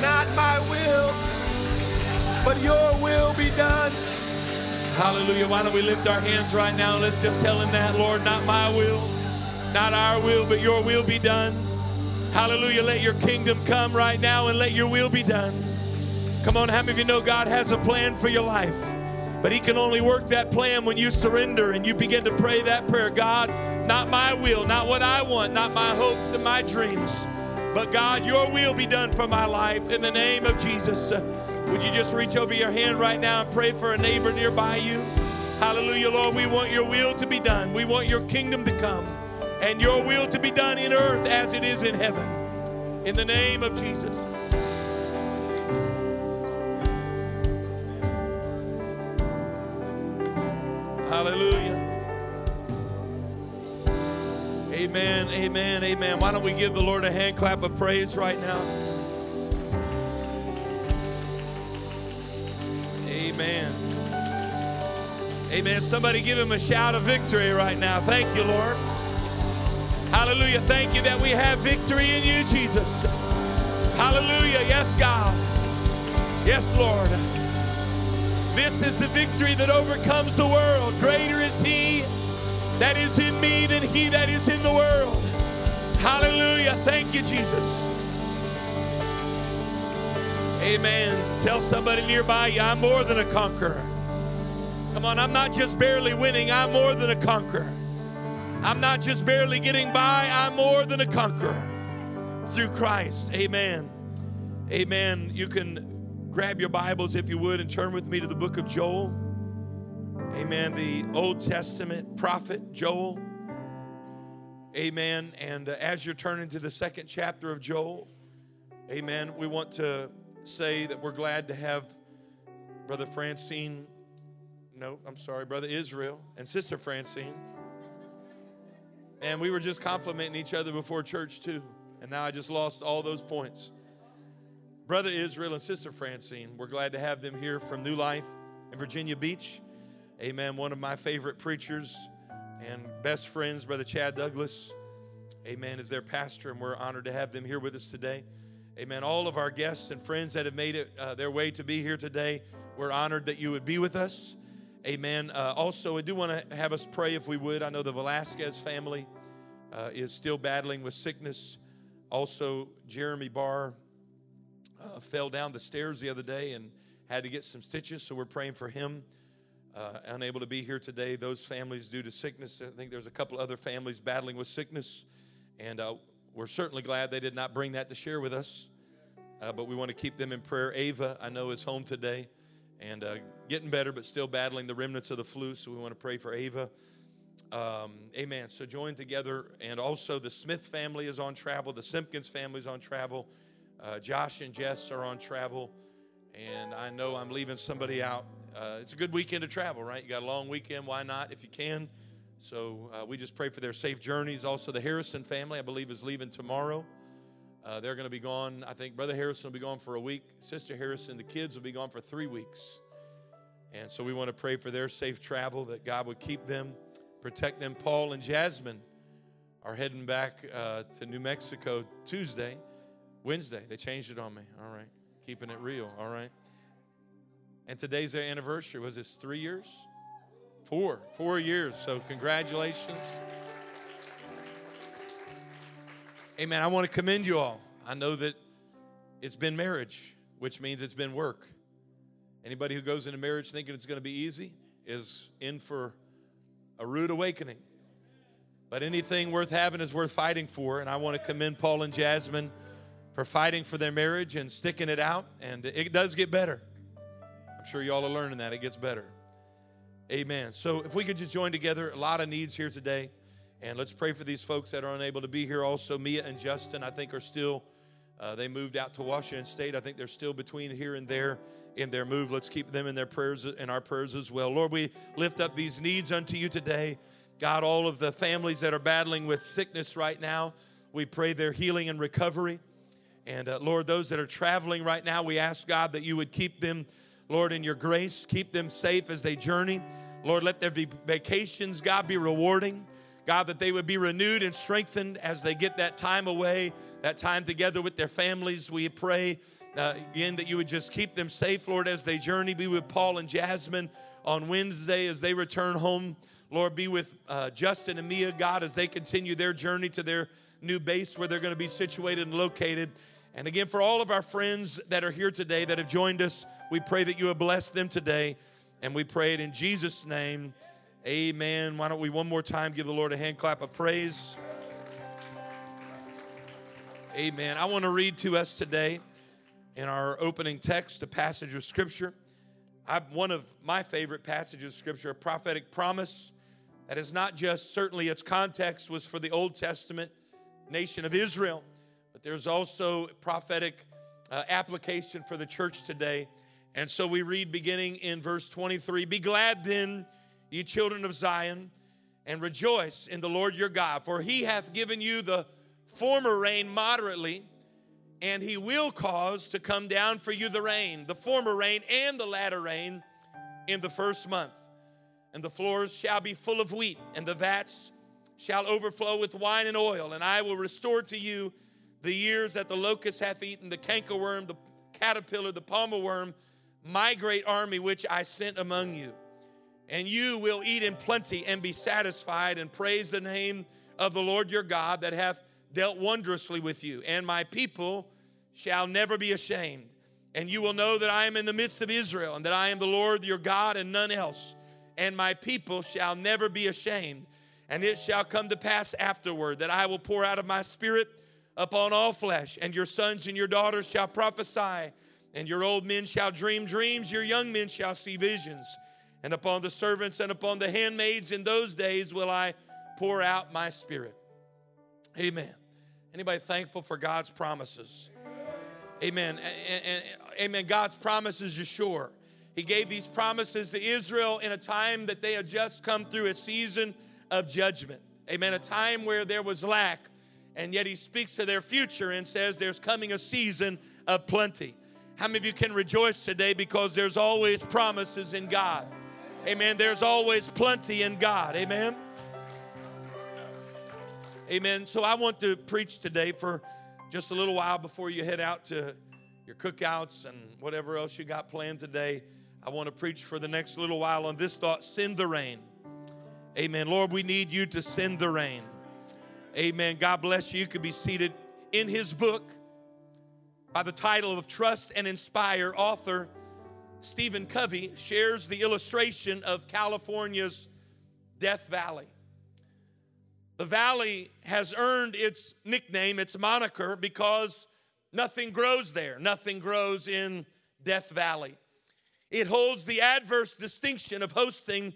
Not my will, but your will be done. Hallelujah. Why don't we lift our hands right now let's just tell him that, Lord, not my will, not our will, but your will be done. Hallelujah. Let your kingdom come right now and let your will be done. Come on, how many of you know God has a plan for your life? But he can only work that plan when you surrender and you begin to pray that prayer God, not my will, not what I want, not my hopes and my dreams, but God, your will be done for my life in the name of Jesus. Would you just reach over your hand right now and pray for a neighbor nearby you? Hallelujah, Lord. We want your will to be done. We want your kingdom to come and your will to be done in earth as it is in heaven. In the name of Jesus. Hallelujah. Amen, amen, amen. Why don't we give the Lord a hand clap of praise right now? Amen. Amen. Somebody give him a shout of victory right now. Thank you, Lord. Hallelujah. Thank you that we have victory in you, Jesus. Hallelujah. Yes, God. Yes, Lord. This is the victory that overcomes the world. Greater is He that is in me than He that is in the world. Hallelujah. Thank you, Jesus. Amen. Tell somebody nearby I'm more than a conqueror. Come on, I'm not just barely winning, I'm more than a conqueror. I'm not just barely getting by, I'm more than a conqueror through Christ. Amen. Amen. You can grab your Bibles, if you would, and turn with me to the book of Joel. Amen. The Old Testament prophet Joel. Amen. And uh, as you're turning to the second chapter of Joel, amen, we want to say that we're glad to have Brother Francine, no, I'm sorry, Brother Israel, and Sister Francine. And we were just complimenting each other before church, too. And now I just lost all those points. Brother Israel and Sister Francine, we're glad to have them here from New Life in Virginia Beach. Amen. One of my favorite preachers and best friends, Brother Chad Douglas. Amen. Is their pastor, and we're honored to have them here with us today. Amen. All of our guests and friends that have made it uh, their way to be here today, we're honored that you would be with us. Amen. Uh, also, I do want to have us pray if we would. I know the Velasquez family uh, is still battling with sickness. Also, Jeremy Barr uh, fell down the stairs the other day and had to get some stitches, so we're praying for him. Uh, unable to be here today, those families due to sickness. I think there's a couple other families battling with sickness, and uh, we're certainly glad they did not bring that to share with us. Uh, but we want to keep them in prayer. Ava, I know, is home today and uh, getting better, but still battling the remnants of the flu, so we want to pray for Ava. Um, amen. So join together, and also the Smith family is on travel, the Simpkins family is on travel. Uh, Josh and Jess are on travel, and I know I'm leaving somebody out. Uh, it's a good weekend to travel, right? You got a long weekend. Why not if you can? So uh, we just pray for their safe journeys. Also, the Harrison family, I believe, is leaving tomorrow. Uh, they're going to be gone. I think Brother Harrison will be gone for a week. Sister Harrison, the kids will be gone for three weeks. And so we want to pray for their safe travel, that God would keep them, protect them. Paul and Jasmine are heading back uh, to New Mexico Tuesday. Wednesday. They changed it on me. All right. Keeping it real. All right. And today's their anniversary. Was this three years? Four. Four years. So congratulations. Amen. I want to commend you all. I know that it's been marriage, which means it's been work. Anybody who goes into marriage thinking it's going to be easy is in for a rude awakening. But anything worth having is worth fighting for. And I want to commend Paul and Jasmine for fighting for their marriage and sticking it out. And it does get better. Sure y'all are learning that. It gets better. Amen. So if we could just join together, a lot of needs here today. And let's pray for these folks that are unable to be here. Also, Mia and Justin, I think, are still Uh, they moved out to Washington State. I think they're still between here and there in their move. Let's keep them in their prayers and our prayers as well. Lord, we lift up these needs unto you today. God, all of the families that are battling with sickness right now, we pray their healing and recovery. And uh, Lord, those that are traveling right now, we ask God that you would keep them, Lord, in your grace, keep them safe as they journey. Lord, let their vacations, God, be rewarding. God, that they would be renewed and strengthened as they get that time away, that time together with their families. We pray uh, again that you would just keep them safe, Lord, as they journey. Be with Paul and Jasmine on Wednesday as they return home. Lord, be with uh, Justin and Mia, God, as they continue their journey to their new base where they're going to be situated and located. And again, for all of our friends that are here today that have joined us, we pray that you have blessed them today. And we pray it in Jesus' name. Amen. Why don't we one more time give the Lord a hand clap of praise? Amen. I want to read to us today in our opening text a passage of Scripture. I, one of my favorite passages of Scripture, a prophetic promise that is not just, certainly its context was for the Old Testament nation of Israel, but there's also prophetic uh, application for the church today. And so we read beginning in verse 23 Be glad then, ye children of Zion, and rejoice in the Lord your God, for he hath given you the former rain moderately, and he will cause to come down for you the rain, the former rain and the latter rain in the first month. And the floors shall be full of wheat, and the vats shall overflow with wine and oil, and I will restore to you the years that the locust hath eaten, the cankerworm, the caterpillar, the palmer worm, my great army which I sent among you. And you will eat in plenty and be satisfied, and praise the name of the Lord your God that hath dealt wondrously with you. And my people shall never be ashamed. And you will know that I am in the midst of Israel, and that I am the Lord your God and none else. And my people shall never be ashamed. And it shall come to pass afterward that I will pour out of my spirit upon all flesh, and your sons and your daughters shall prophesy, and your old men shall dream dreams, your young men shall see visions. And upon the servants and upon the handmaids in those days will I pour out my spirit. Amen. Anybody thankful for God's promises? Amen. Amen. God's promises are sure. He gave these promises to Israel in a time that they had just come through a season of judgment. Amen. A time where there was lack, and yet he speaks to their future and says there's coming a season of plenty. How many of you can rejoice today because there's always promises in God? Amen. There's always plenty in God. Amen. Amen. So I want to preach today for just a little while before you head out to your cookouts and whatever else you got planned today. I want to preach for the next little while on this thought send the rain. Amen. Lord, we need you to send the rain. Amen. God bless you. You could be seated in his book by the title of Trust and Inspire. Author Stephen Covey shares the illustration of California's Death Valley. The valley has earned its nickname, its moniker, because nothing grows there. Nothing grows in Death Valley. It holds the adverse distinction of hosting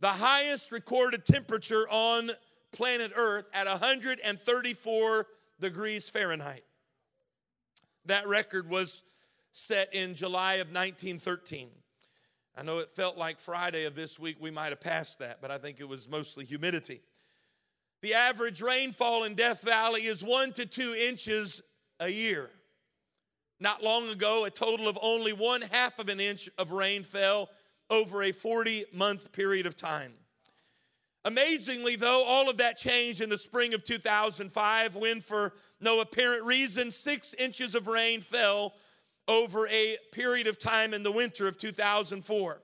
the highest recorded temperature on planet Earth at 134 degrees Fahrenheit. That record was set in July of 1913. I know it felt like Friday of this week we might have passed that, but I think it was mostly humidity. The average rainfall in Death Valley is one to two inches a year. Not long ago, a total of only one half of an inch of rain fell over a 40 month period of time. Amazingly, though, all of that changed in the spring of 2005 when, for no apparent reason, six inches of rain fell over a period of time in the winter of 2004.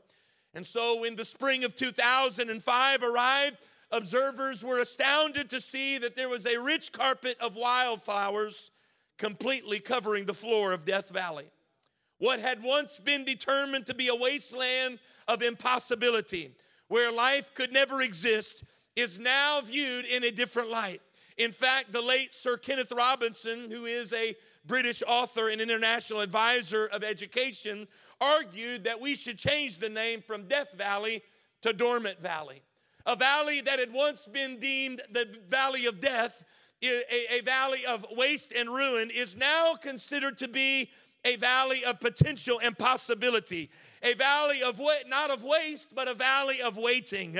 And so, when the spring of 2005 arrived, observers were astounded to see that there was a rich carpet of wildflowers completely covering the floor of Death Valley. What had once been determined to be a wasteland of impossibility, where life could never exist, is now viewed in a different light. In fact, the late Sir Kenneth Robinson, who is a British author and international advisor of education, argued that we should change the name from Death Valley to Dormant Valley. A valley that had once been deemed the valley of death a, a valley of waste and ruin, is now considered to be a valley of potential and possibility, a valley of what not of waste, but a valley of waiting.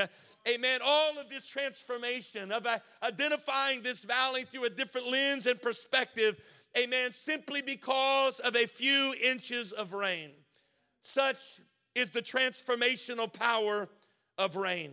Amen. All of this transformation of uh, identifying this valley through a different lens and perspective, amen, simply because of a few inches of rain. Such is the transformational power of rain.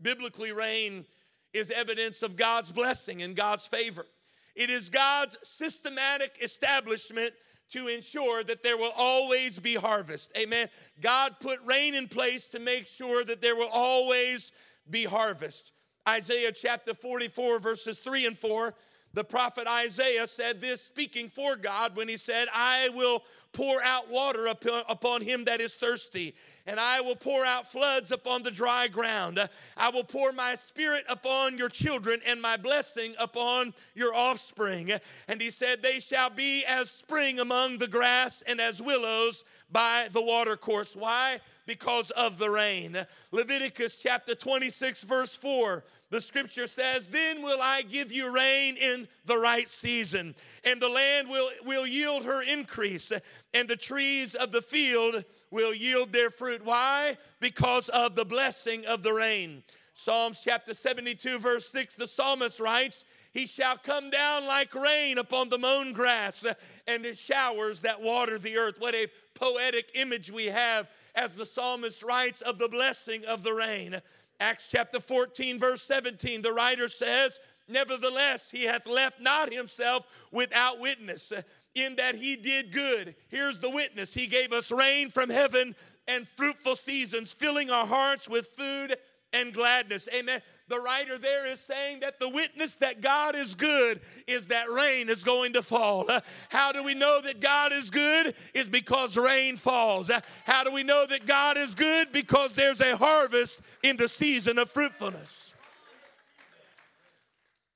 Biblically, rain is evidence of God's blessing and God's favor. It is God's systematic establishment to ensure that there will always be harvest. Amen. God put rain in place to make sure that there will always be harvest. Isaiah chapter 44, verses 3 and 4 the prophet Isaiah said this, speaking for God, when he said, I will pour out water upon, him that is thirsty, and I will pour out floods upon the dry ground. I will pour my spirit upon your children and my blessing upon your offspring. And he said, They shall be as spring among the grass and as willows by the watercourse. Why? Because of the rain. Leviticus chapter 26, verse 4 the scripture says, Then will I give you rain in the right season, and the land will, will yield her increase, and the trees of the field will yield their fruit. Why? Because of the blessing of the rain. Psalms chapter 72, verse 6, the psalmist writes, He shall come down like rain upon the mown grass and the showers that water the earth. What a poetic image we have as the psalmist writes of the blessing of the rain. Acts chapter 14, verse 17, the writer says, Nevertheless, he hath left not himself without witness, in that he did good. Here's the witness He gave us rain from heaven and fruitful seasons, filling our hearts with food and gladness. Amen. The writer there is saying that the witness that God is good is that rain is going to fall. Uh, how do we know that God is good? Is because rain falls. Uh, how do we know that God is good? Because there's a harvest in the season of fruitfulness.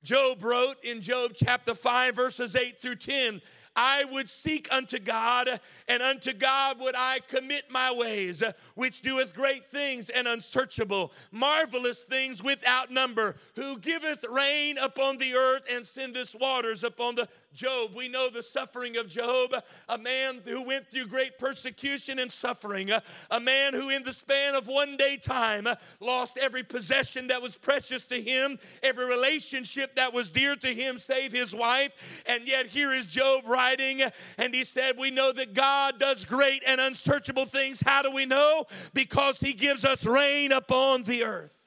Job wrote in Job chapter 5, verses 8 through 10 I would seek unto God, and unto God would I commit my ways, which doeth great things and unsearchable, marvelous things without number, who giveth rain upon the earth and sendeth waters upon the Job. We know the suffering of Job, a man who went through great persecution and suffering, a man who, in the span of one day time, uh, lost every possession that was precious to him, every relationship that was dear to him, save his wife. And yet, here is Job writing, and he said, We know that God does great and unsearchable things. How do we know? Because he gives us rain upon the earth.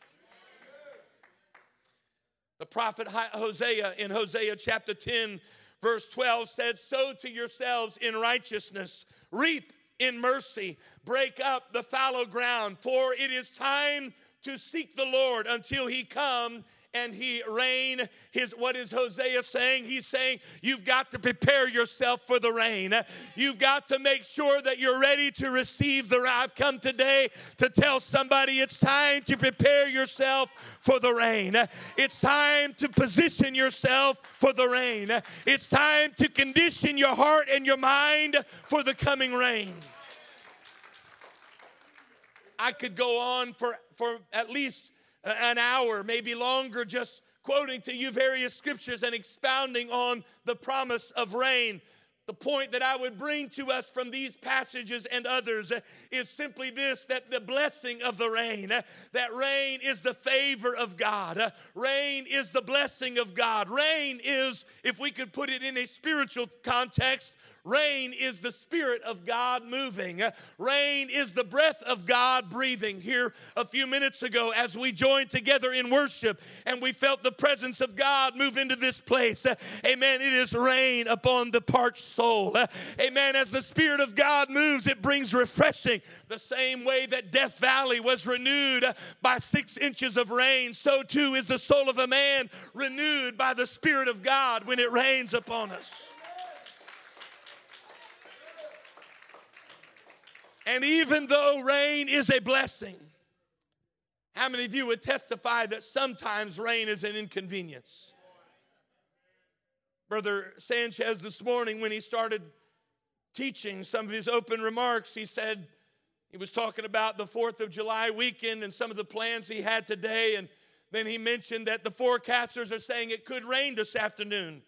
The prophet Hosea in Hosea chapter 10 Verse 12 says, Sow to yourselves in righteousness, reap in mercy, break up the fallow ground, for it is time to seek the Lord until he come and he rain his what is hosea saying? He's saying you've got to prepare yourself for the rain you've got to make sure that you're ready to receive the rain. i've come today to tell somebody it's time to prepare yourself for the rain it's time to position yourself for the rain it's time to condition your heart and your mind for the coming rain I could go on for, for at least an hour, maybe longer, just quoting to you various scriptures and expounding on the promise of rain. The point that I would bring to us from these passages and others uh, is simply this that the blessing of the rain, uh, that rain is the favor of God. Uh, rain is the blessing of God. Rain is, if we could put it in a spiritual context, Rain is the Spirit of God moving. Rain is the breath of God breathing. Here a few minutes ago, as we joined together in worship and we felt the presence of God move into this place. Amen. It is rain upon the parched soul. Amen. As the Spirit of God moves, it brings refreshing. The same way that Death Valley was renewed by six inches of rain, so too is the soul of a man renewed by the Spirit of God when it rains upon us. And even though rain is a blessing, how many of you would testify that sometimes rain is an inconvenience? Brother Sanchez, this morning, when he started teaching some of his open remarks, he said he was talking about the 4th of July weekend and some of the plans he had today. And Then he mentioned that the forecasters are saying it could rain this afternoon.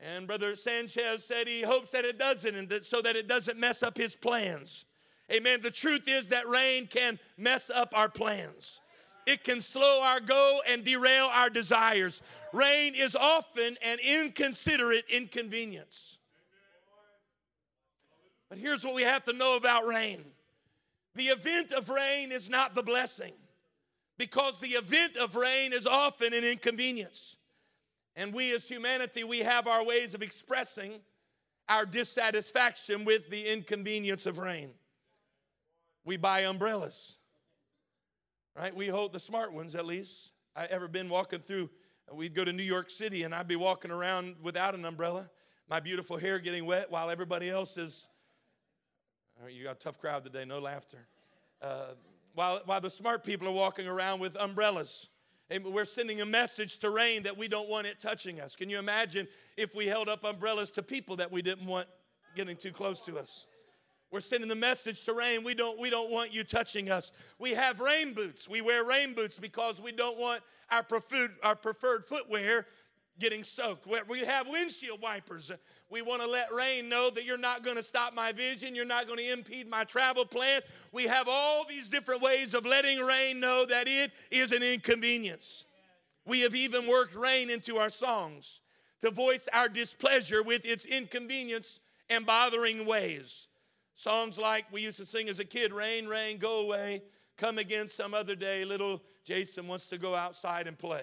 And Brother Sanchez said he hopes that it doesn't, and that, so that it doesn't mess up his plans. Amen. The truth is that rain can mess up our plans. It can slow our go and derail our desires. Rain is often an inconsiderate inconvenience. But here's what we have to know about rain the event of rain is not the blessing, because the event of rain is often an inconvenience. And we as humanity, we have our ways of expressing our dissatisfaction with the inconvenience of rain. We buy umbrellas, right? We hold the smart ones at least. I ever been walking through, we'd go to New York City and I'd be walking around without an umbrella, my beautiful hair getting wet while everybody else is. you got a tough crowd today, no laughter. Uh, while, while the smart people are walking around with umbrellas. And we're sending a message to rain that we don't want it touching us. Can you imagine if we held up umbrellas to people that we didn't want getting too close to us? We're sending the message to rain. We don't, we don't want you touching us. We have rain boots. We wear rain boots because we don't want our preferred, our preferred footwear getting soaked. We have windshield wipers. We want to let rain know that you're not going to stop my vision, you're not going to impede my travel plan. We have all these different ways of letting rain know that it is an inconvenience. We have even worked rain into our songs to voice our displeasure with its inconvenience and bothering ways. Songs like we used to sing as a kid Rain, rain, go away, come again some other day. Little Jason wants to go outside and play.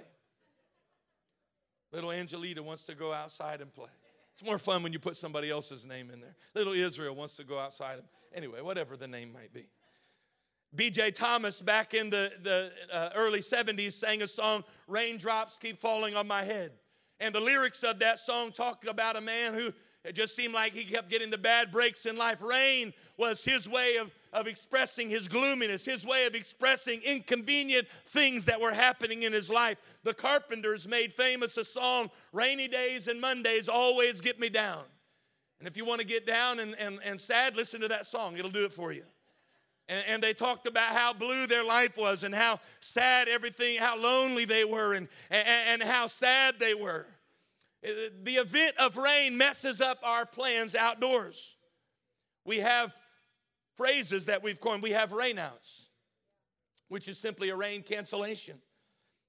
Little Angelita wants to go outside and play. It's more fun when you put somebody else's name in there. Little Israel wants to go outside. And, anyway, whatever the name might be. B.J. Thomas, back in the, the uh, early 70s, sang a song, Raindrops Keep Falling on My Head. And the lyrics of that song talked about a man who it just seemed like he kept getting the bad breaks in life. Rain was his way of of expressing his gloominess, his way of expressing inconvenient things that were happening in his life. The Carpenters made famous a song, Rainy Days and Mondays Always Get Me Down. And if you want to get down and, and, and sad, listen to that song, it'll do it for you. And, and, they talked about how blue their life was and how sad everything, how lonely they were, and, and, and how sad they were. The event of rain messes up our plans outdoors. We have phrases that we've coined. We have rainouts, which is simply a rain cancellation.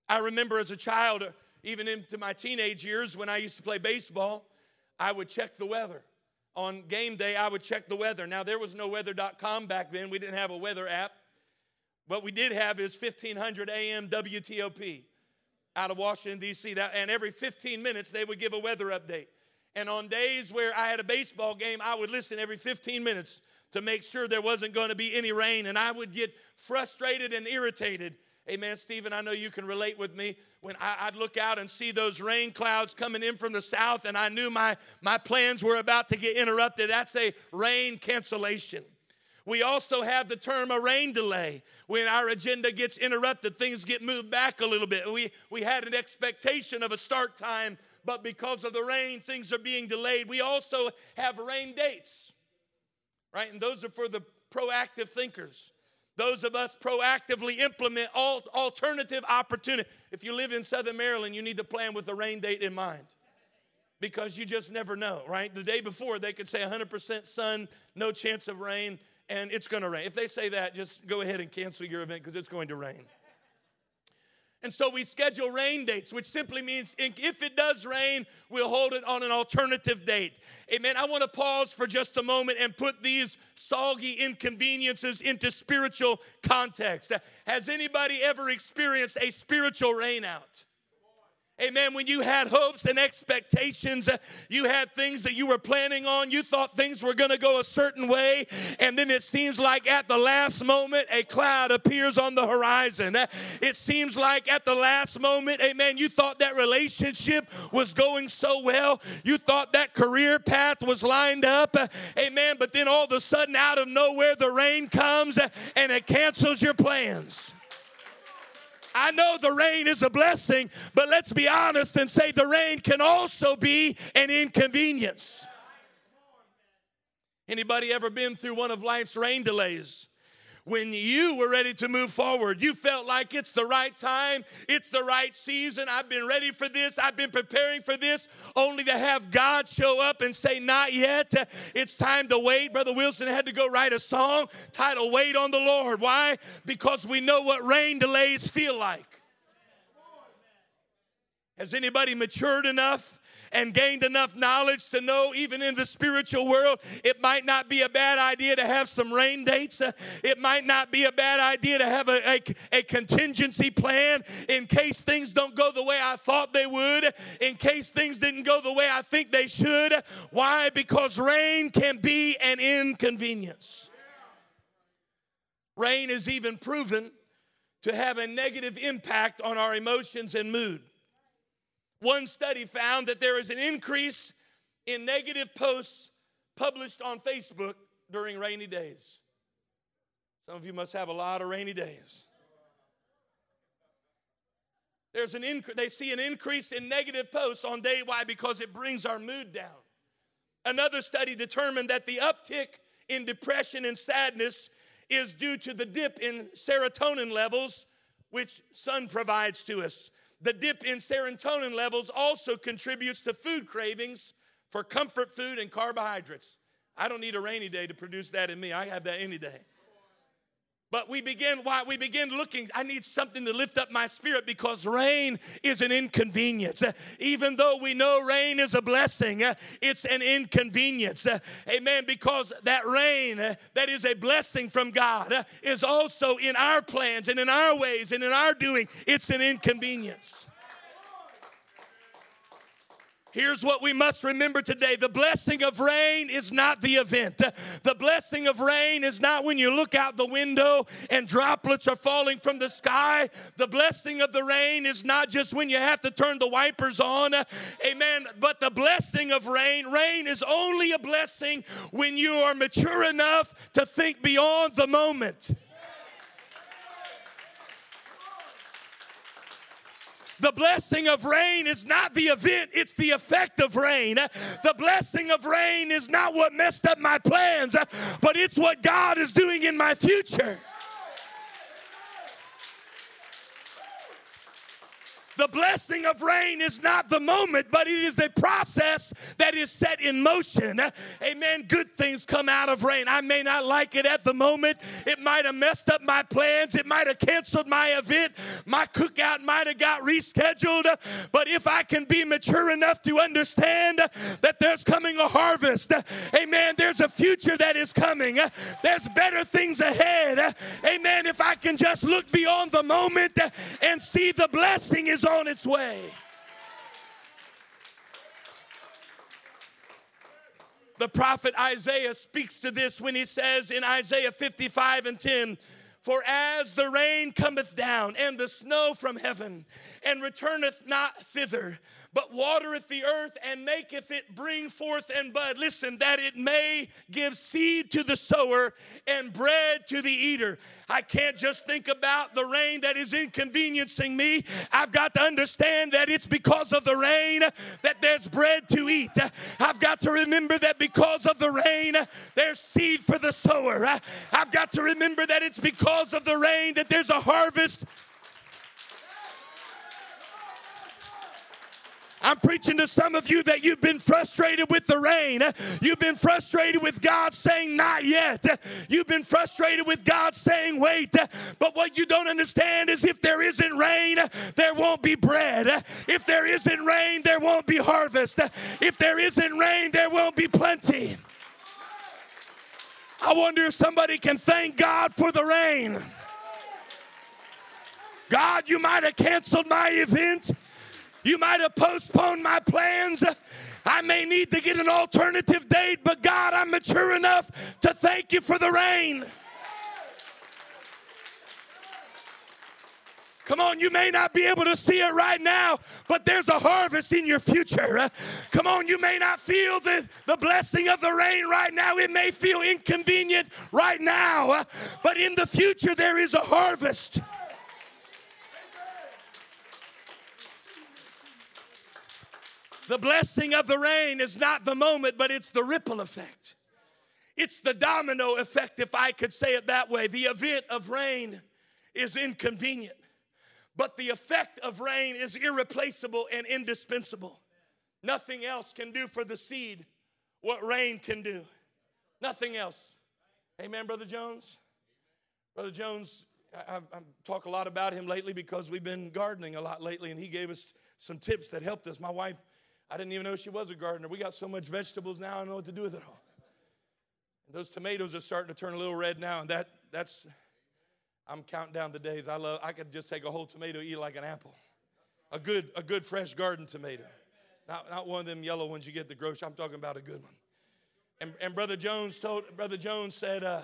I remember as a child, even into my teenage years, when I used to play baseball, I would check the weather. On game day, I would check the weather. Now, there was no weather.com back then, we didn't have a weather app. What we did have is 1500 AM WTOP out of Washington, D.C. And every 15 minutes, they would give a weather update. And on days where I had a baseball game, I would listen every 15 minutes to make sure there wasn't going to be any rain. And I would get frustrated and irritated. Amen, Stephen. I know you can relate with me. When I, would look out and see those rain clouds coming in from the south, and I knew my, my plans were about to get interrupted. That's a rain cancellation. We also have the term a rain delay. When our agenda gets interrupted, things get moved back a little bit. We, we had an expectation of a start time, but because of the rain, things are being delayed. We also have rain dates right? And those are for the proactive thinkers. Those of us proactively implement alternative opportunity. If you live in Southern Maryland, you need to plan with a rain date in mind because you just never know, right? The day before, they could say 100% sun, no chance of rain, and it's going to rain. If they say that, just go ahead and cancel your event because it's going to rain. And so we schedule rain dates, which simply means if it does rain, we'll hold it on an alternative date. Amen. I want to pause for just a moment and put these soggy inconveniences into spiritual context. Has anybody ever experienced a spiritual rainout? Amen. When you had hopes and expectations, uh, you had things that you were planning on, you thought things were going to go a certain way, and then it seems like at the last moment a cloud appears on the horizon. Uh, it seems like at the last moment, amen, you thought that relationship was going so well, you thought that career path was lined up, uh, amen, but then all of a sudden out of nowhere the rain comes and it cancels your plans. I know the rain is a blessing, but let's be honest and say the rain can also be an inconvenience. Anybody ever been through one of life's rain delays? When you were ready to move forward. You felt like it's the right time, it's the right season. I've been ready for this, I've been preparing for this, only to have God show up and say, Not yet. It's time to wait. Brother Wilson had to go write a song titled Wait on the Lord. Why? Because we know what rain delays feel like. Has anybody matured enough and gained enough knowledge to know, even in the spiritual world, it might not be a bad idea to have some rain dates. Uh, it might not be a bad idea to have a, a, a contingency plan in case things don't go the way I thought they would, in case things didn't go the way I think they should. Why? Because rain can be an inconvenience. Rain is even proven to have a negative impact on our emotions and mood. One study found that there is an increase in negative posts published on Facebook during rainy days. Some of you must have a lot of rainy days. There's an inc- they see an increase in negative posts on day why because it brings our mood down. Another study determined that the uptick in depression and sadness is due to the dip in serotonin levels which sun provides to us. The dip in serotonin levels also contributes to food cravings for comfort food and carbohydrates. I don't need a rainy day to produce that in me. I have that any day. But we begin why we begin looking. I need something to lift up my spirit because rain is an inconvenience. Even though we know rain is a blessing, it's an inconvenience. Amen. Because that rain that is a blessing from God is also in our plans and in our ways and in our doing. It's an inconvenience. Here's what we must remember today the blessing of rain is not the event. The blessing of rain is not when you look out the window and droplets are falling from the sky. The blessing of the rain is not just when you have to turn the wipers on. Amen. But the blessing of rain, rain is only a blessing when you are mature enough to think beyond the moment. The blessing of rain is not the event, it's the effect of rain. The blessing of rain is not what messed up my plans, but it's what God is doing in my future. The blessing of rain is not the moment, but it is the process that is set in motion. Amen. Good things come out of rain. I may not like it at the moment. It might have messed up my plans. It might have canceled my event. My cookout might have got rescheduled. But if I can be mature enough to understand that there's coming a harvest, amen, there's a future that is coming. There's better things ahead. Amen. If I can just look beyond the moment and see the blessing is on its way. The prophet Isaiah speaks to this when he says in Isaiah 55 and 10, For as the rain cometh down and the snow from heaven, and returneth not thither, but watereth the earth and maketh it bring forth and bud. Listen, that it may give seed to the sower and bread to the eater. I can't just think about the rain that is inconveniencing me. I've got to understand that it's because of the rain that there's bread to eat. I've got to remember that because of the rain, there's seed for the sower. I've got to remember that it's because of the rain that there's a harvest I'm preaching to some of you that you've been frustrated with the rain. You've been frustrated with God saying, not yet. You've been frustrated with God saying, wait. But what you don't understand is if there isn't rain, there won't be bread. If there isn't rain, there won't be harvest. If there isn't rain, there won't be plenty. I wonder if somebody can thank God for the rain. God, you might have canceled my event. You might have postponed my plans. I may need to get an alternative date, but God, I'm mature enough to thank you for the rain. Come on, you may not be able to see it right now, but there's a harvest in your future. Uh, come on, you may not feel the, the blessing of the rain right now. It may feel inconvenient right now, uh, but in the future, there is a harvest. The blessing of the rain is not the moment, but it's the ripple effect. It's the domino effect, if I could say it that way. The event of rain is inconvenient, but the effect of rain is irreplaceable and indispensable. Nothing else can do for the seed what rain can do. Nothing else. Amen, Brother Jones? Brother Jones, I, I, talk a lot about him lately because we've been gardening a lot lately, and he gave us some tips that helped us. My wife, I didn't even know she was a gardener. We got so much vegetables now, I don't know what to do with it all. And those tomatoes are starting to turn a little red now, and that that's I'm counting down the days. I love I could just take a whole tomato, eat like an apple. A good, a good fresh garden tomato. Not, not one of them yellow ones you get at the grocery. I'm talking about a good one. And, and Brother Jones told Brother Jones said, uh,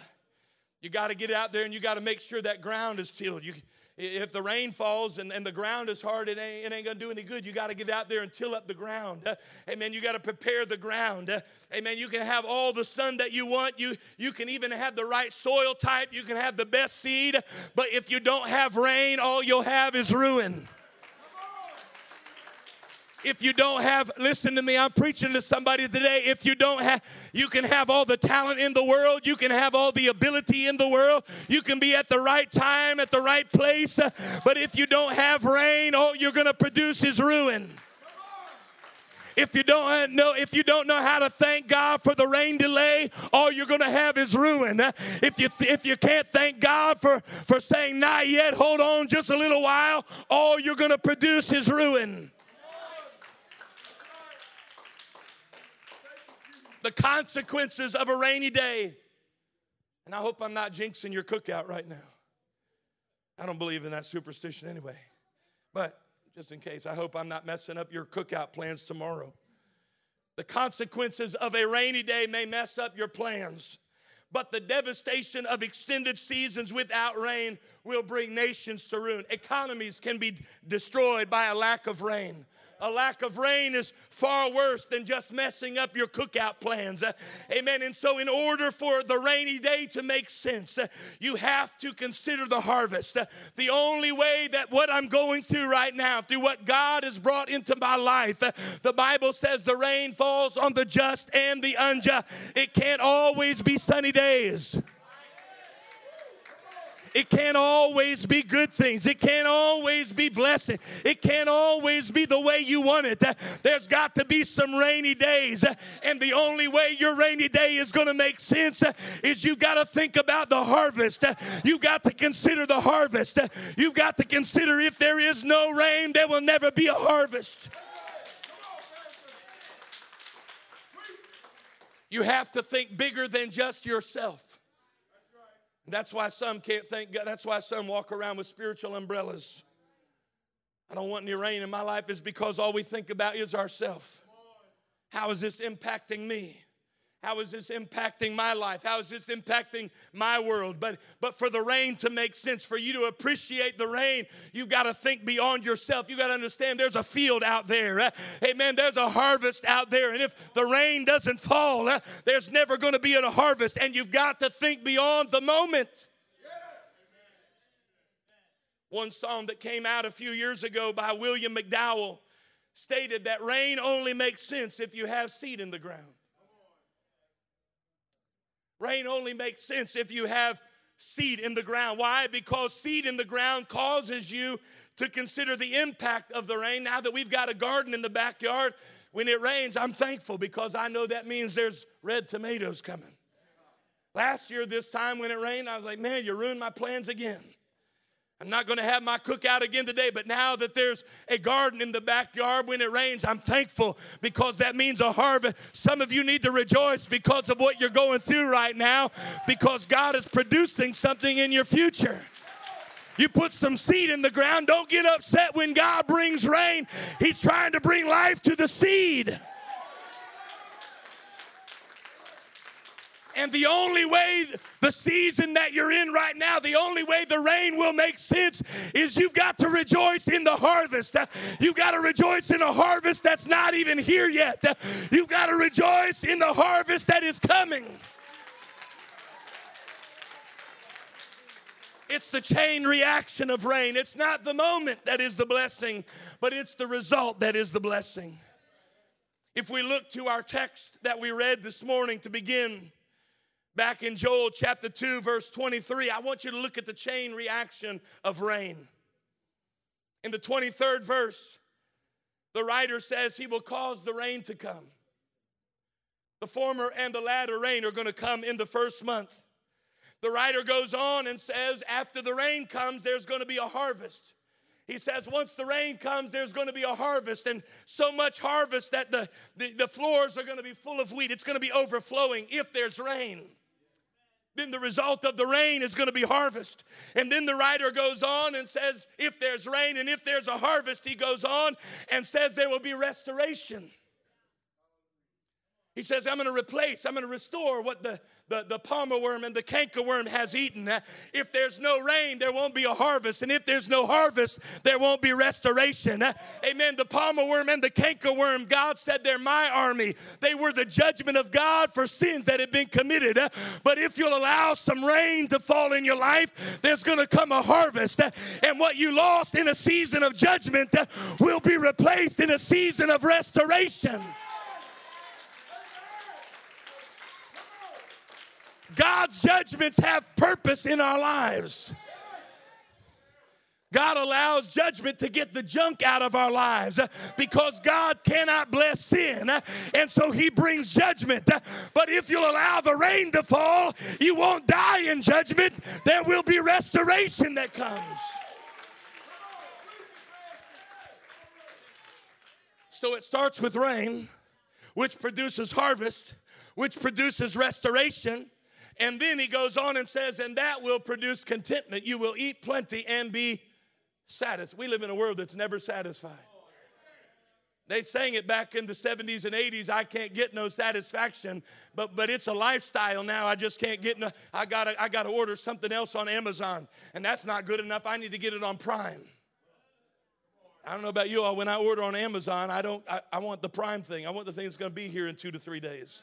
you got to get out there and you got to make sure that ground is tilled. You, if the rain falls and, and the ground is hard, it ain't, it ain't going to do any good. You got to get out there and till up the ground. Uh, amen. You got to prepare the ground. Uh, amen. You can have all the sun that you want. You, you can even have the right soil type. You can have the best seed. But if you don't have rain, all you'll have is ruin. If you don't have, listen to me, I'm preaching to somebody today. If you don't have, you can have all the talent in the world, you can have all the ability in the world, you can be at the right time, at the right place. But if you don't have rain, all you're going to produce is ruin if you don't know if you don't know how to thank God for the rain delay, all you're going to have is ruin. If you if you can't thank God for for saying not yet, hold on just a little while, all you're going to produce is ruin. The consequences of a rainy day. And I hope I'm not jinxing your cookout right now. I don't believe in that superstition anyway. But just in case, I hope I'm not messing up your cookout plans tomorrow. The consequences of a rainy day may mess up your plans, but the devastation of extended seasons without rain will bring nations to ruin. Economies can be destroyed by a lack of rain a lack of rain is far worse than just messing up your cookout plans. Uh, amen. And so, in order for the rainy day to make sense, uh, you have to consider the harvest. Uh, the only way that what I'm going through right now, through what God has brought into my life, the Bible says the rain falls on the just and the unjust. It can't always be sunny days. It can't always be good things. It can't always be blessing. It can't always be the way you want it. There's got to be some rainy days. And the only way your rainy day is going to make sense is you've got to think about the harvest. You've got to consider the harvest. You've got to consider if there is no rain, there will never be a harvest. You have to think bigger than just yourself. That's why some can't thank God. That's why some walk around with spiritual umbrellas. I don't want any rain in my life is because all we think about is ourself. How is this impacting me? How is this impacting my life? How is this impacting my world? But but for the rain to make sense, for you to appreciate the rain, you've got to think beyond yourself. You've got to understand there's a field out there. Uh, amen. There's a harvest out there. And if the rain doesn't fall, uh, there's never going to be a harvest. And you've got to think beyond the moment. One song that came out a few years ago by William McDowell stated that rain only makes sense if you have seed in the ground. Rain only makes sense if you have seed in the ground. Why? Because seed in the ground causes you to consider the impact of the rain. Now that we've got a garden in the backyard, when it rains, I'm thankful because I know that means there's red tomatoes coming. Last year, this time when it rained, I was like, man, you ruined my plans again. I'm not going to have my cookout again today, but now that there's a garden in the backyard when it rains, I'm thankful because that means a harvest. Some of you need to rejoice because of what you're going through right now because God is producing something in your future. You put some seed in the ground. Don't get upset when God brings rain. He's trying to bring life to the seed. And the only way, the season that you're in right now, the only way the rain will make sense is you've got to rejoice in the harvest. You've got to rejoice in a harvest that's not even here yet. You've got to rejoice in the harvest that is coming. It's the chain reaction of rain. It's not the moment that is the blessing, but it's the result that is the blessing. If we look to our text that we read this morning to begin, Back in Joel chapter 2, verse 23, I want you to look at the chain reaction of rain. In the 23rd verse, the writer says he will cause the rain to come. The former and the latter rain are going to come in the first month. The writer goes on and says, after the rain comes, there's going to be a harvest. He says, once the rain comes, there's going to be a harvest, and so much harvest that the, the, the floors are going to be full of wheat. It's going to be overflowing if there's rain then the result of the rain is going to be harvest. And then the writer goes on and says, if there's rain and if there's a harvest, he goes on and says there will be restoration. He says, I'm going to replace, I'm going to restore what the, the, the palmer worm and the canker worm has eaten. If there's no rain, there won't be a harvest. And if there's no harvest, there won't be restoration. Amen. The palmer worm and the canker worm, God said they're my army. They were the judgment of God for sins that had been committed. But if you'll allow some rain to fall in your life, there's going to come a harvest. And what you lost in a season of judgment uh, will be replaced in a season of restoration. God's judgments have purpose in our lives. God allows judgment to get the junk out of our lives because God cannot bless sin. And so he brings judgment. But if you'll allow the rain to fall, you won't die in judgment. There will be restoration that comes. So it starts with rain, which produces harvest, which produces restoration, and then he goes on and says, and that will produce contentment. You will eat plenty and be satisfied. We live in a world that's never satisfied. They sang it back in the 70s and 80s. I can't get no satisfaction, but but it's a lifestyle now. I just can't get no. I gotta I gotta order something else on Amazon, and that's not good enough. I need to get it on Prime. I don't know about you all. When I order on Amazon, I don't. I, I want the Prime thing. I want the thing that's going to be here in two to three days.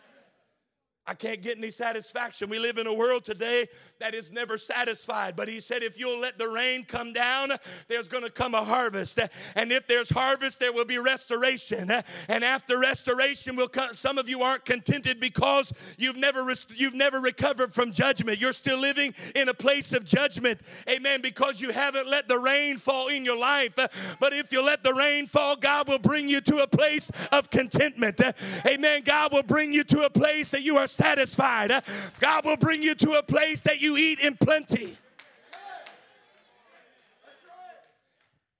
I can't get any satisfaction. We live in a world today that is never satisfied. But he said, if you'll let the rain come down, there's going to come a harvest. And if there's harvest, there will be restoration. And after restoration will come. Some of you aren't contented because you've never you've never recovered from judgment. You're still living in a place of judgment. Amen. Because you haven't let the rain fall in your life. But if you let the rain fall, God will bring you to a place of contentment. Amen. God will bring you to a place that you are satisfied. God will bring you to a place that you eat in plenty.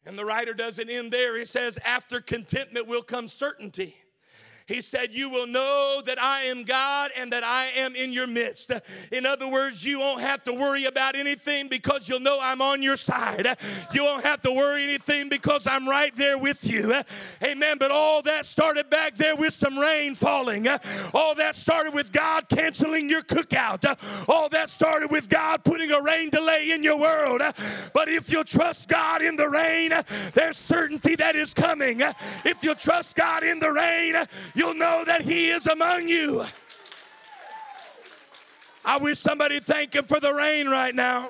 And the writer doesn't end there. He says, after contentment will come certainty. He said, You will know that I am God and that I am in your midst. In other words, you won't have to worry about anything because you'll know I'm on your side. You won't have to worry anything because I'm right there with you. Amen. But all that started back there with some rain falling. All that started with God canceling your cookout. All that started with God putting a rain delay in your world. But if you'll trust God in the rain, there's certainty that is coming. If you'll trust God in the rain, you'll know that He is among you. I wish somebody thank Him for the rain right now.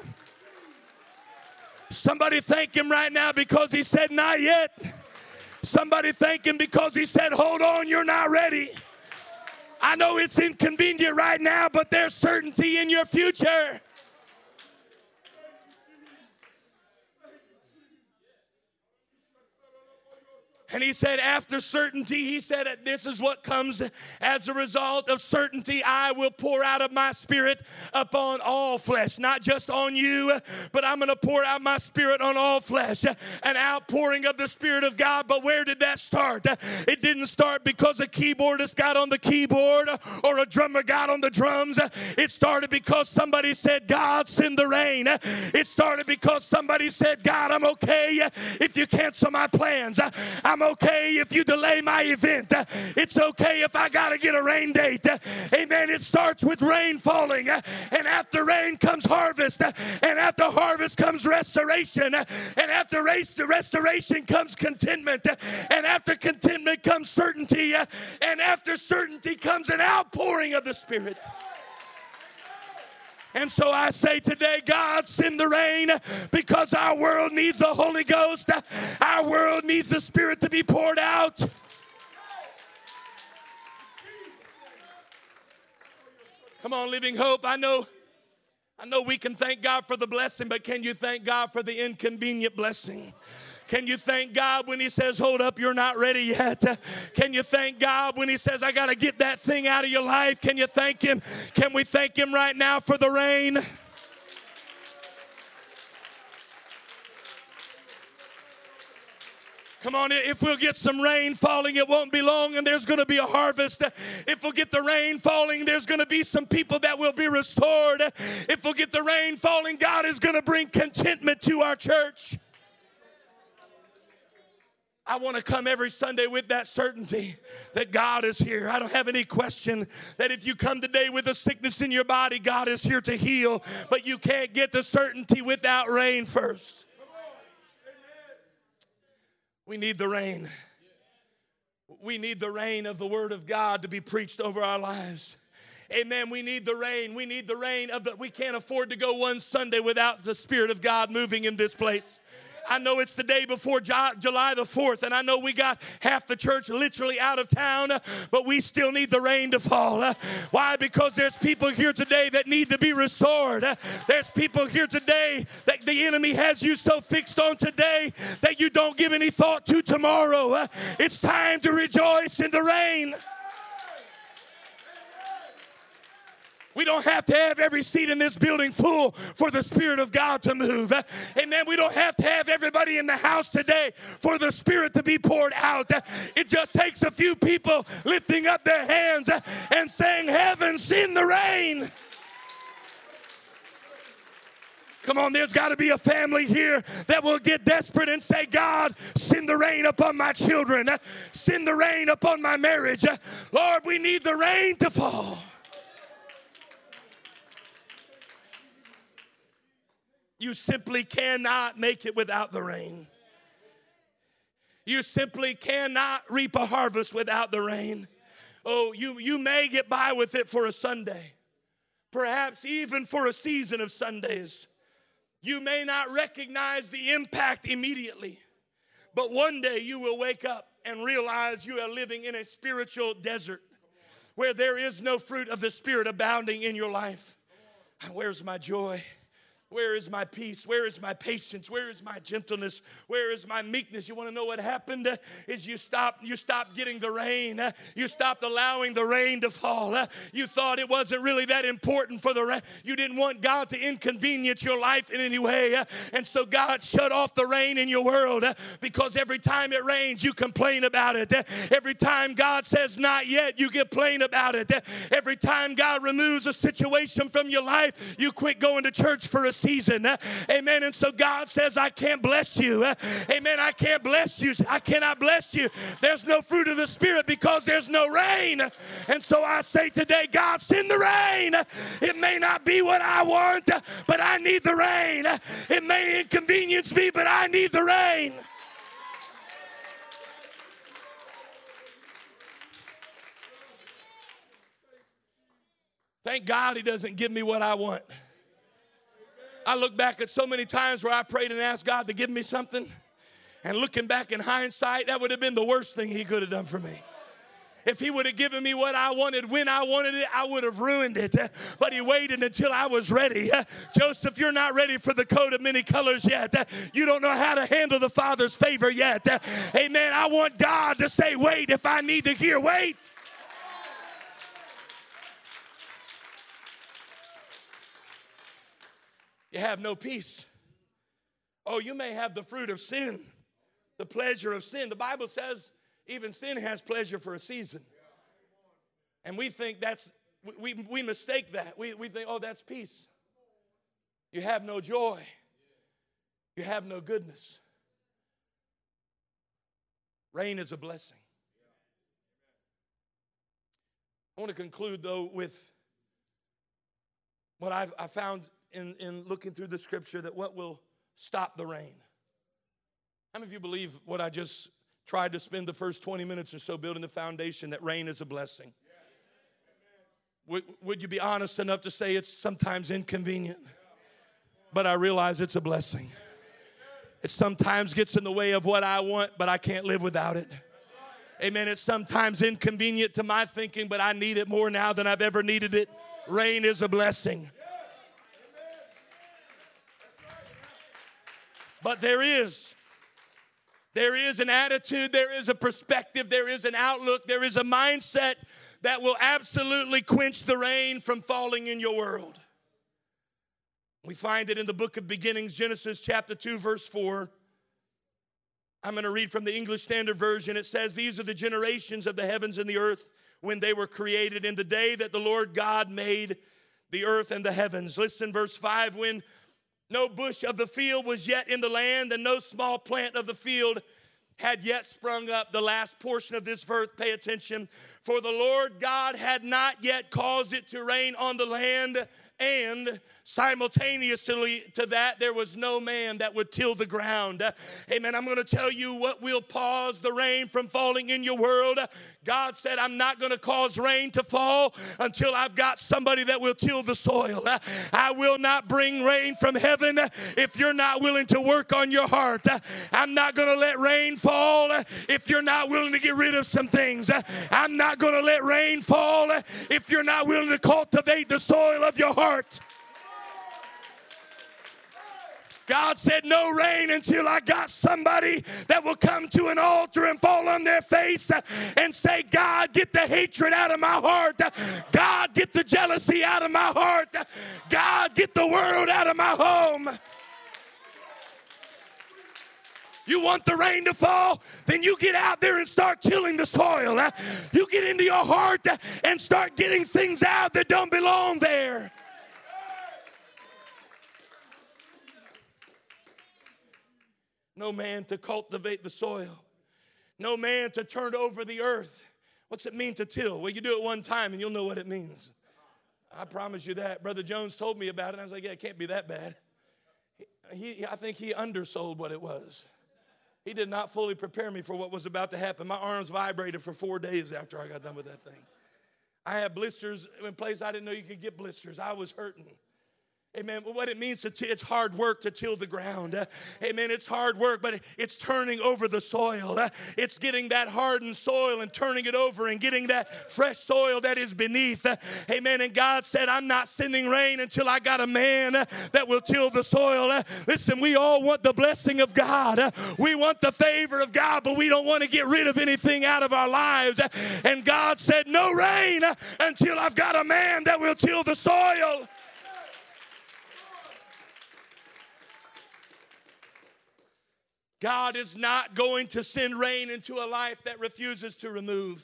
Somebody thank Him right now because He said, Not yet. Somebody thank Him because He said, Hold on, you're not ready. I know it's inconvenient right now, but there's certainty in your future. And he said, after certainty, he said, this is what comes as a result of certainty. I will pour out of my spirit upon all flesh, not just on you, but I'm going to pour out my spirit on all flesh. An outpouring of the Spirit of God. But where did that start? It didn't start because a keyboardist got on the keyboard or a drummer got on the drums. It started because somebody said, God, send the rain. It started because somebody said, God, I'm okay if you cancel my plans. I'm I'm okay if you delay my event. It's okay if I got to get a rain date. Amen. It starts with rain falling, and after rain comes harvest, and after harvest comes restoration, and after restoration comes contentment, and after contentment comes certainty, and after certainty comes an outpouring of the Spirit. And so I say today, God, send the rain because our world needs the Holy Ghost. Our world needs the Spirit to be poured out. Come on, Living Hope. I know, I know we can thank God for the blessing, but can you thank God for the inconvenient blessing? Can you thank God when He says, Hold up, you're not ready yet? Can you thank God when He says, I got to get that thing out of your life? Can you thank Him? Can we thank Him right now for the rain? Come on, if we'll get some rain falling, it won't be long and there's going to be a harvest. If we'll get the rain falling, there's going to be some people that will be restored. If we'll get the rain falling, God is going to bring contentment to our church. I want to come every Sunday with that certainty that God is here. I don't have any question that if you come today with a sickness in your body, God is here to heal, but you can't get the certainty without rain first. We need the rain. We need the rain of the Word of God to be preached over our lives. Amen. We need the rain. We need the rain of the. We can't afford to go one Sunday without the Spirit of God moving in this place. I know it's the day before July the 4th, and I know we got half the church literally out of town, but we still need the rain to fall. Why? Because there's people here today that need to be restored. There's people here today that the enemy has you so fixed on today that you don't give any thought to tomorrow. It's time to rejoice in the rain. We don't have to have every seat in this building full for the Spirit of God to move. Amen. We don't have to have everybody in the house today for the Spirit to be poured out. It just takes a few people lifting up their hands and saying, Heaven, send the rain. Come on, there's got to be a family here that will get desperate and say, God, send the rain upon my children, send the rain upon my marriage. Lord, we need the rain to fall. You simply cannot make it without the rain. You simply cannot reap a harvest without the rain. Oh, you, you may get by with it for a Sunday, perhaps even for a season of Sundays. You may not recognize the impact immediately, but one day you will wake up and realize you are living in a spiritual desert where there is no fruit of the Spirit abounding in your life. Where's my joy? Where is my peace? Where is my patience? Where is my gentleness? Where is my meekness? You want to know what happened? Is you stopped you stopped getting the rain. You stopped allowing the rain to fall. You thought it wasn't really that important for the rain. You didn't want God to inconvenience your life in any way. And so God shut off the rain in your world because every time it rains, you complain about it. Every time God says not yet, you complain about it. Every time God removes a situation from your life, you quit going to church for a season. Amen. And so God says, I can't bless you. Amen. I can't bless you. I cannot bless you. There's no fruit of the Spirit because there's no rain. And so I say today, God, send the rain. It may not be what I want, but I need the rain. It may inconvenience me, but I need the rain. Thank God he doesn't give me what I want. I look back at so many times where I prayed and asked God to give me something. And looking back in hindsight, that would have been the worst thing He could have done for me. If he would have given me what I wanted when I wanted it, I would have ruined it. But he waited until I was ready. Joseph, you're not ready for the coat of many colors yet. You don't know how to handle the Father's favor yet. Amen. I want God to say, wait, if I need to hear, wait. You have no peace. Oh, you may have the fruit of sin, the pleasure of sin. The Bible says even sin has pleasure for a season. And we think that's, we, we mistake that. We, we think, oh, that's peace. You have no joy, you have no goodness. Rain is a blessing. I want to conclude, though, with what I've I found in, in looking through the scripture that what will stop the rain? How many of you believe what I just tried to spend the first 20 minutes or so building the foundation that rain is a blessing? Would, would you be honest enough to say it's sometimes inconvenient? But I realize it's a blessing. It sometimes gets in the way of what I want, but I can't live without it. Amen. It's sometimes inconvenient to my thinking, but I need it more now than I've ever needed it. Rain is a blessing. But there is. There is an attitude, there is a perspective, there is an outlook, there is a mindset that will absolutely quench the rain from falling in your world. We find it in the book of beginnings, Genesis chapter 2, verse 4. I'm going to read from the English Standard Version. It says, These are the generations of the heavens and the earth when they were created in the day that the Lord God made the earth and the heavens. Listen, verse 5 when no bush of the field was yet in the land, and no small plant of the field had yet sprung up. The last portion of this verse, pay attention. For the Lord God had not yet caused it to rain on the land and simultaneously to that, there was no man that would till the ground. Amen. I'm going to tell you what will pause the rain from falling in your world. God said, I'm not going to cause rain to fall until I've got somebody that will till the soil. I will not bring rain from heaven if you're not willing to work on your heart. I'm not going to let rain fall if you're not willing to get rid of some things. I'm not going to let rain fall if you're not willing to cultivate the soil of your heart. God said, No rain until I got somebody that will come to an altar and fall on their face and say, God, get the hatred out of my heart. God, get the jealousy out of my heart. God, get the world out of my home. You want the rain to fall? Then you get out there and start tilling the soil. You get into your heart and start getting things out that don't belong there. No man to cultivate the soil, no man to turn over the earth. What's it mean to till? Well, you do it one time and you'll know what it means. I promise you that. Brother Jones told me about it. I was like, yeah, it can't be that bad. He, I think he undersold what it was. He did not fully prepare me for what was about to happen. My arms vibrated for four days after I got done with that thing. I had blisters in place I didn't know you could get blisters. I was hurting. Amen. What it means to t- it's hard work to till the ground. Uh, amen. It's hard work, but it's turning over the soil. Uh, it's getting that hardened soil and turning it over and getting that fresh soil that is beneath. Uh, amen. And God said, I'm not sending rain until I got a man that will till the soil. Listen, we all want the blessing of God. We want the favor of God, but we don't want to get rid of anything out of our lives. And God said, No rain until I've got a man that will till the soil. God is not going to send rain into a life that refuses to remove.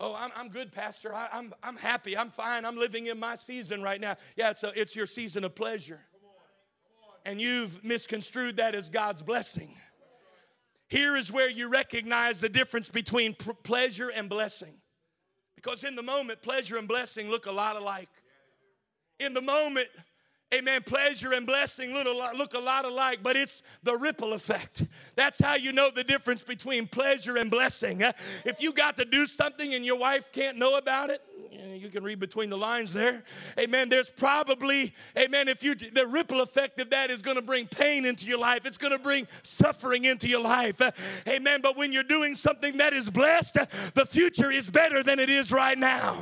Oh, I'm, I'm good, Pastor. I, am I'm, I'm happy. I'm fine. I'm living in my season right now. Yeah, it's, a, it's your season of pleasure. And you've misconstrued that as God's blessing. Here is where you recognize the difference between pr- pleasure and blessing. Because in the moment, pleasure and blessing look a lot alike. In the moment, amen, pleasure and blessing look a lot alike, but it's the ripple effect. That's how you know the difference between pleasure and blessing. If you got to do something and your wife can't know about it, eh, you can read between the lines there. Amen. There's probably, amen, if you, the ripple effect of that is going to bring pain into your life, it's going to bring suffering into your life. Eh. Amen. But when you're doing something that is blessed, eh, the future is better than it is right now.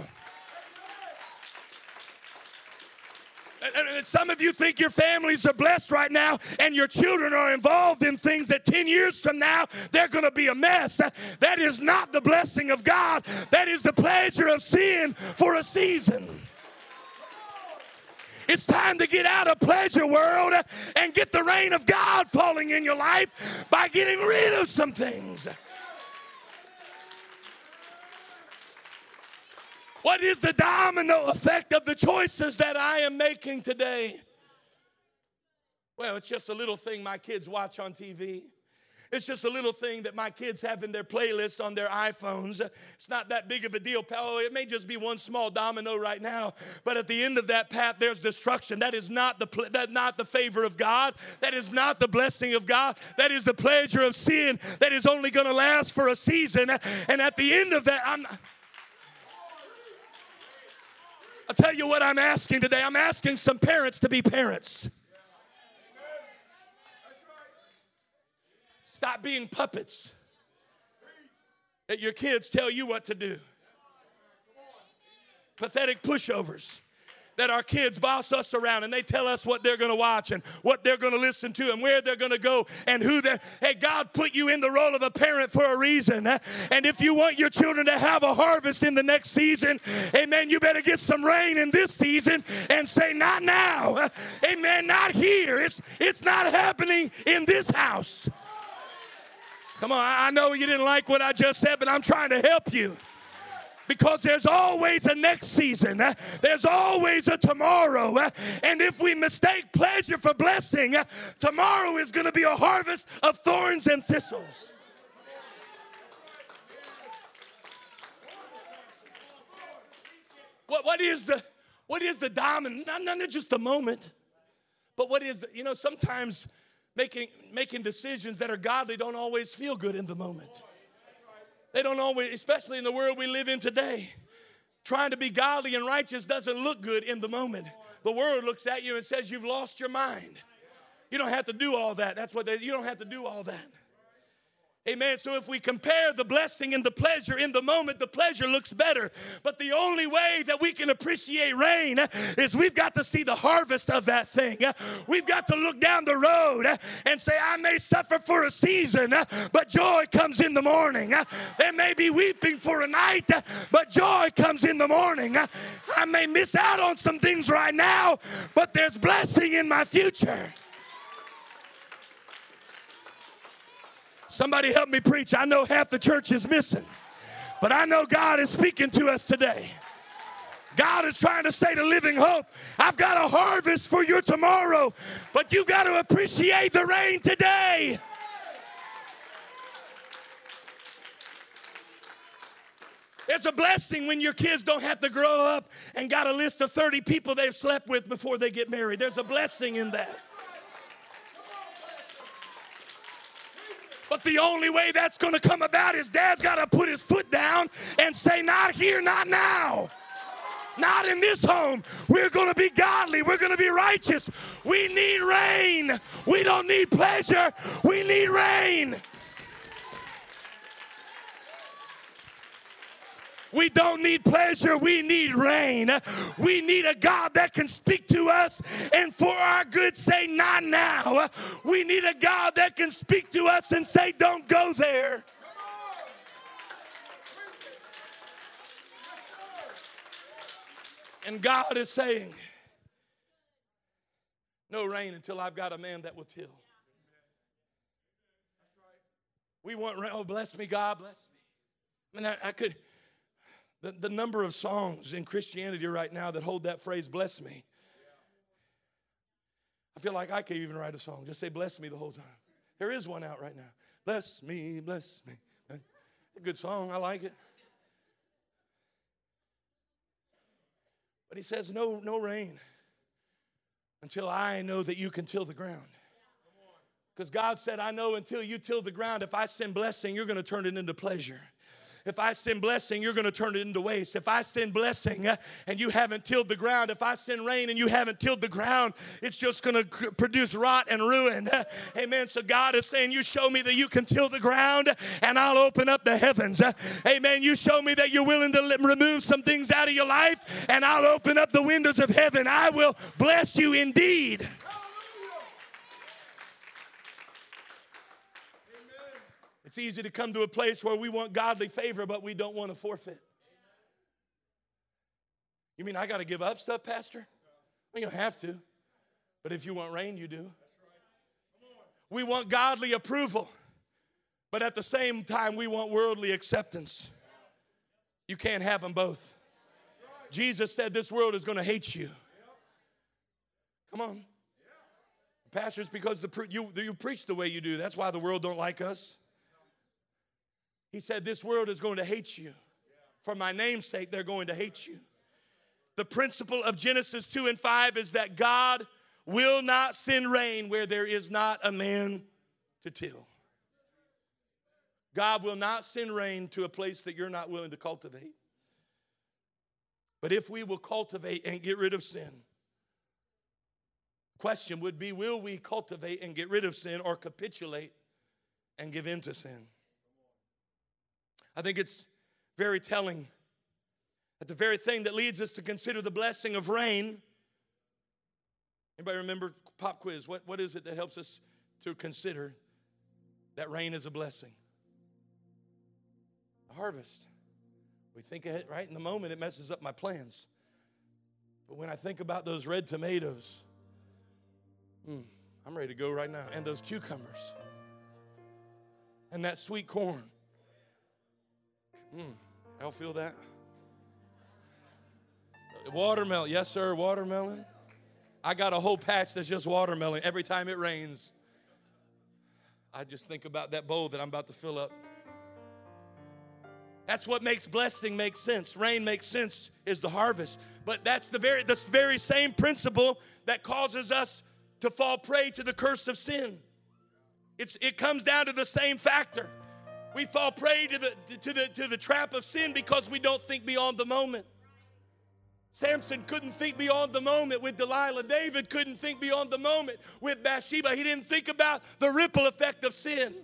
And some of you think your families are blessed right now and your children are involved in things that 10 years from now they're going to be a mess. That is not the blessing of God, that is the pleasure of sin for a season. It's time to get out of pleasure world and get the rain of God falling in your life by getting rid of some things. What is the domino effect of the choices that I am making today? Well, it's just a little thing my kids watch on TV. It's just a little thing that my kids have in their playlist on their iPhones. It's not that big of a deal, pal. It may just be one small domino right now, but at the end of that path, there's destruction. That is not the that not the favor of God. That is not the blessing of God. That is the pleasure of sin. That is only going to last for a season, and at the end of that, I'm. I'll tell you what I'm asking today. I'm asking some parents to be parents. Stop being puppets. That your kids tell you what to do. Pathetic pushovers that our kids boss us around and they tell us what they're going to watch and what they're going to listen to and where they're going to go and who they're. Hey, God put you in the role of a parent for a reason. And if you want your children to have a harvest in the next season, amen, you better get some rain in this season and say, not now. Amen, not here. It's, it's not happening in this house. Come on, I know you didn't like what I just said, but I'm trying to help you because there's always a next season. There's always a tomorrow. And if we mistake pleasure for blessing, tomorrow is going to be a harvest of thorns and thistles. What, what is the what is the diamond? Not, not just a moment, but what is the, you know, sometimes making making decisions that are godly don't always feel good in the moment. They don't always, especially in the world we live in today. Trying to be godly and righteous doesn't look good in the moment. The world looks at you and says, You've lost your mind. You don't have to do all that. That's what they, you don't have to do all that. Amen. So if we compare the blessing and the pleasure in the moment, the pleasure looks better. But the only way that we can appreciate rain is we've got to see the harvest of that thing. We've got to look down the road and say, I may suffer for a season, but joy comes in the morning. There may be weeping for a night, but joy comes in the morning. I may miss out on some things right now, but there's blessing in my future. Somebody help me preach. I know half the church is missing, but I know God is speaking to us today. God is trying to say to Living Hope, I've got a harvest for your tomorrow, but you've got to appreciate the rain today. It's a blessing when your kids don't have to grow up and got a list of 30 people they've slept with before they get married. There's a blessing in that. But the only way that's going to come about is dad's got to put his foot down and say, Not here, not now. Not in this home. We're going to be godly. We're going to be righteous. We need rain. We don't need pleasure. We need rain. We don't need pleasure, we need rain. We need a God that can speak to us and for our good say, Not now. We need a God that can speak to us and say, Don't go there. And God is saying, No rain until I've got a man that will till. We want rain. Oh, bless me, God, bless me. I mean, I, I could. The, the number of songs in Christianity right now that hold that phrase, bless me. I feel like I could even write a song. Just say, bless me the whole time. There is one out right now. Bless me, bless me. A good song. I like it. But he says, no, no rain until I know that you can till the ground. Because God said, I know until you till the ground, if I send blessing, you're going to turn it into pleasure. If I send blessing, you're going to turn it into waste. If I send blessing uh, and you haven't tilled the ground, if I send rain and you haven't tilled the ground, it's just going to produce rot and ruin. Amen. So God is saying, You show me that you can till the ground and I'll open up the heavens. Amen. You show me that you're willing to remove some things out of your life and I'll open up the windows of heaven. I will bless you indeed. It's easy to come to a place where we want godly favor, but we don't want to forfeit. You mean I got to give up stuff, Pastor? Well, you don't have to. But if you want rain, you do. We want godly approval, but at the same time, we want worldly acceptance. You can't have them both. Jesus said this world is going to hate you. Come on. Pastors, because the, you, you preach the way you do, that's why the world don't like us. He said, This world is going to hate you. For my name's sake, they're going to hate you. The principle of Genesis 2 and 5 is that God will not send rain where there is not a man to till. God will not send rain to a place that you're not willing to cultivate. But if we will cultivate and get rid of sin, question would be will we cultivate and get rid of sin or capitulate and give in to sin. I think it's very telling that the very thing that leads us to consider the blessing of rain. Anybody remember pop quiz? What, what is it that helps us to consider that rain is a blessing? A harvest. We think of it right in the moment, it messes up my plans. But when I think about those red tomatoes, mm, I'm ready to go right now. And those cucumbers. And that sweet corn. Mm, y'all feel that? Watermelon. Yes, sir, watermelon. I got a whole patch that's just watermelon every time it rains. I just think about that bowl that I'm about to fill up. That's what makes blessing make sense. Rain makes sense is the harvest. But that's the very the very same principle that causes us to fall prey to the curse of sin. It's, it comes down to the same factor. We fall prey to the, to, the, to the trap of sin because we don't think beyond the moment. Samson couldn't think beyond the moment with Delilah. David couldn't think beyond the moment with Bathsheba. He didn't think about the ripple effect of sin.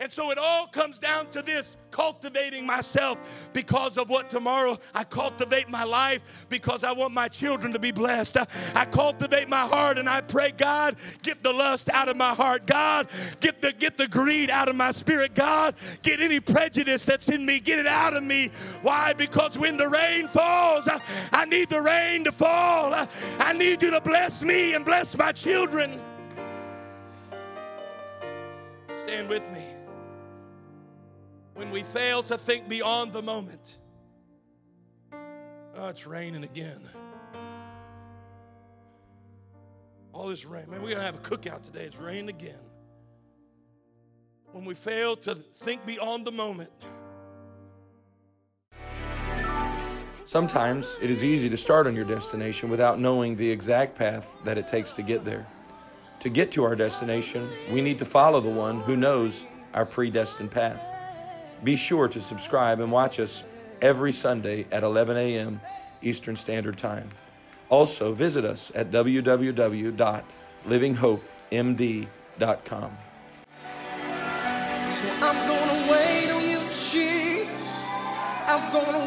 And so it all comes down to this cultivating myself because of what tomorrow I cultivate my life because I want my children to be blessed. I, cultivate my heart and I pray, God, get the lust out of my heart. God, get the get the greed out of my spirit. God, get any prejudice that's in me, get it out of me. Why? Because when the rain falls, I, I need the rain to fall. I, I need you to bless me and bless my children. Stand with me when we fail to think beyond the moment. Oh, it's raining again. All this rain. Man, we're going to have a cookout today. It's raining again. When we fail to think beyond the moment. Sometimes it is easy to start on your destination without knowing the exact path that it takes to get there. To get to our destination, we need to follow the one who knows our predestined path. Be sure to subscribe and watch us every Sunday at 11 a.m. Eastern Standard Time. Also, visit us at www.livinghopemd.com. So I'm gonna wait on you, Jesus. I'm gonna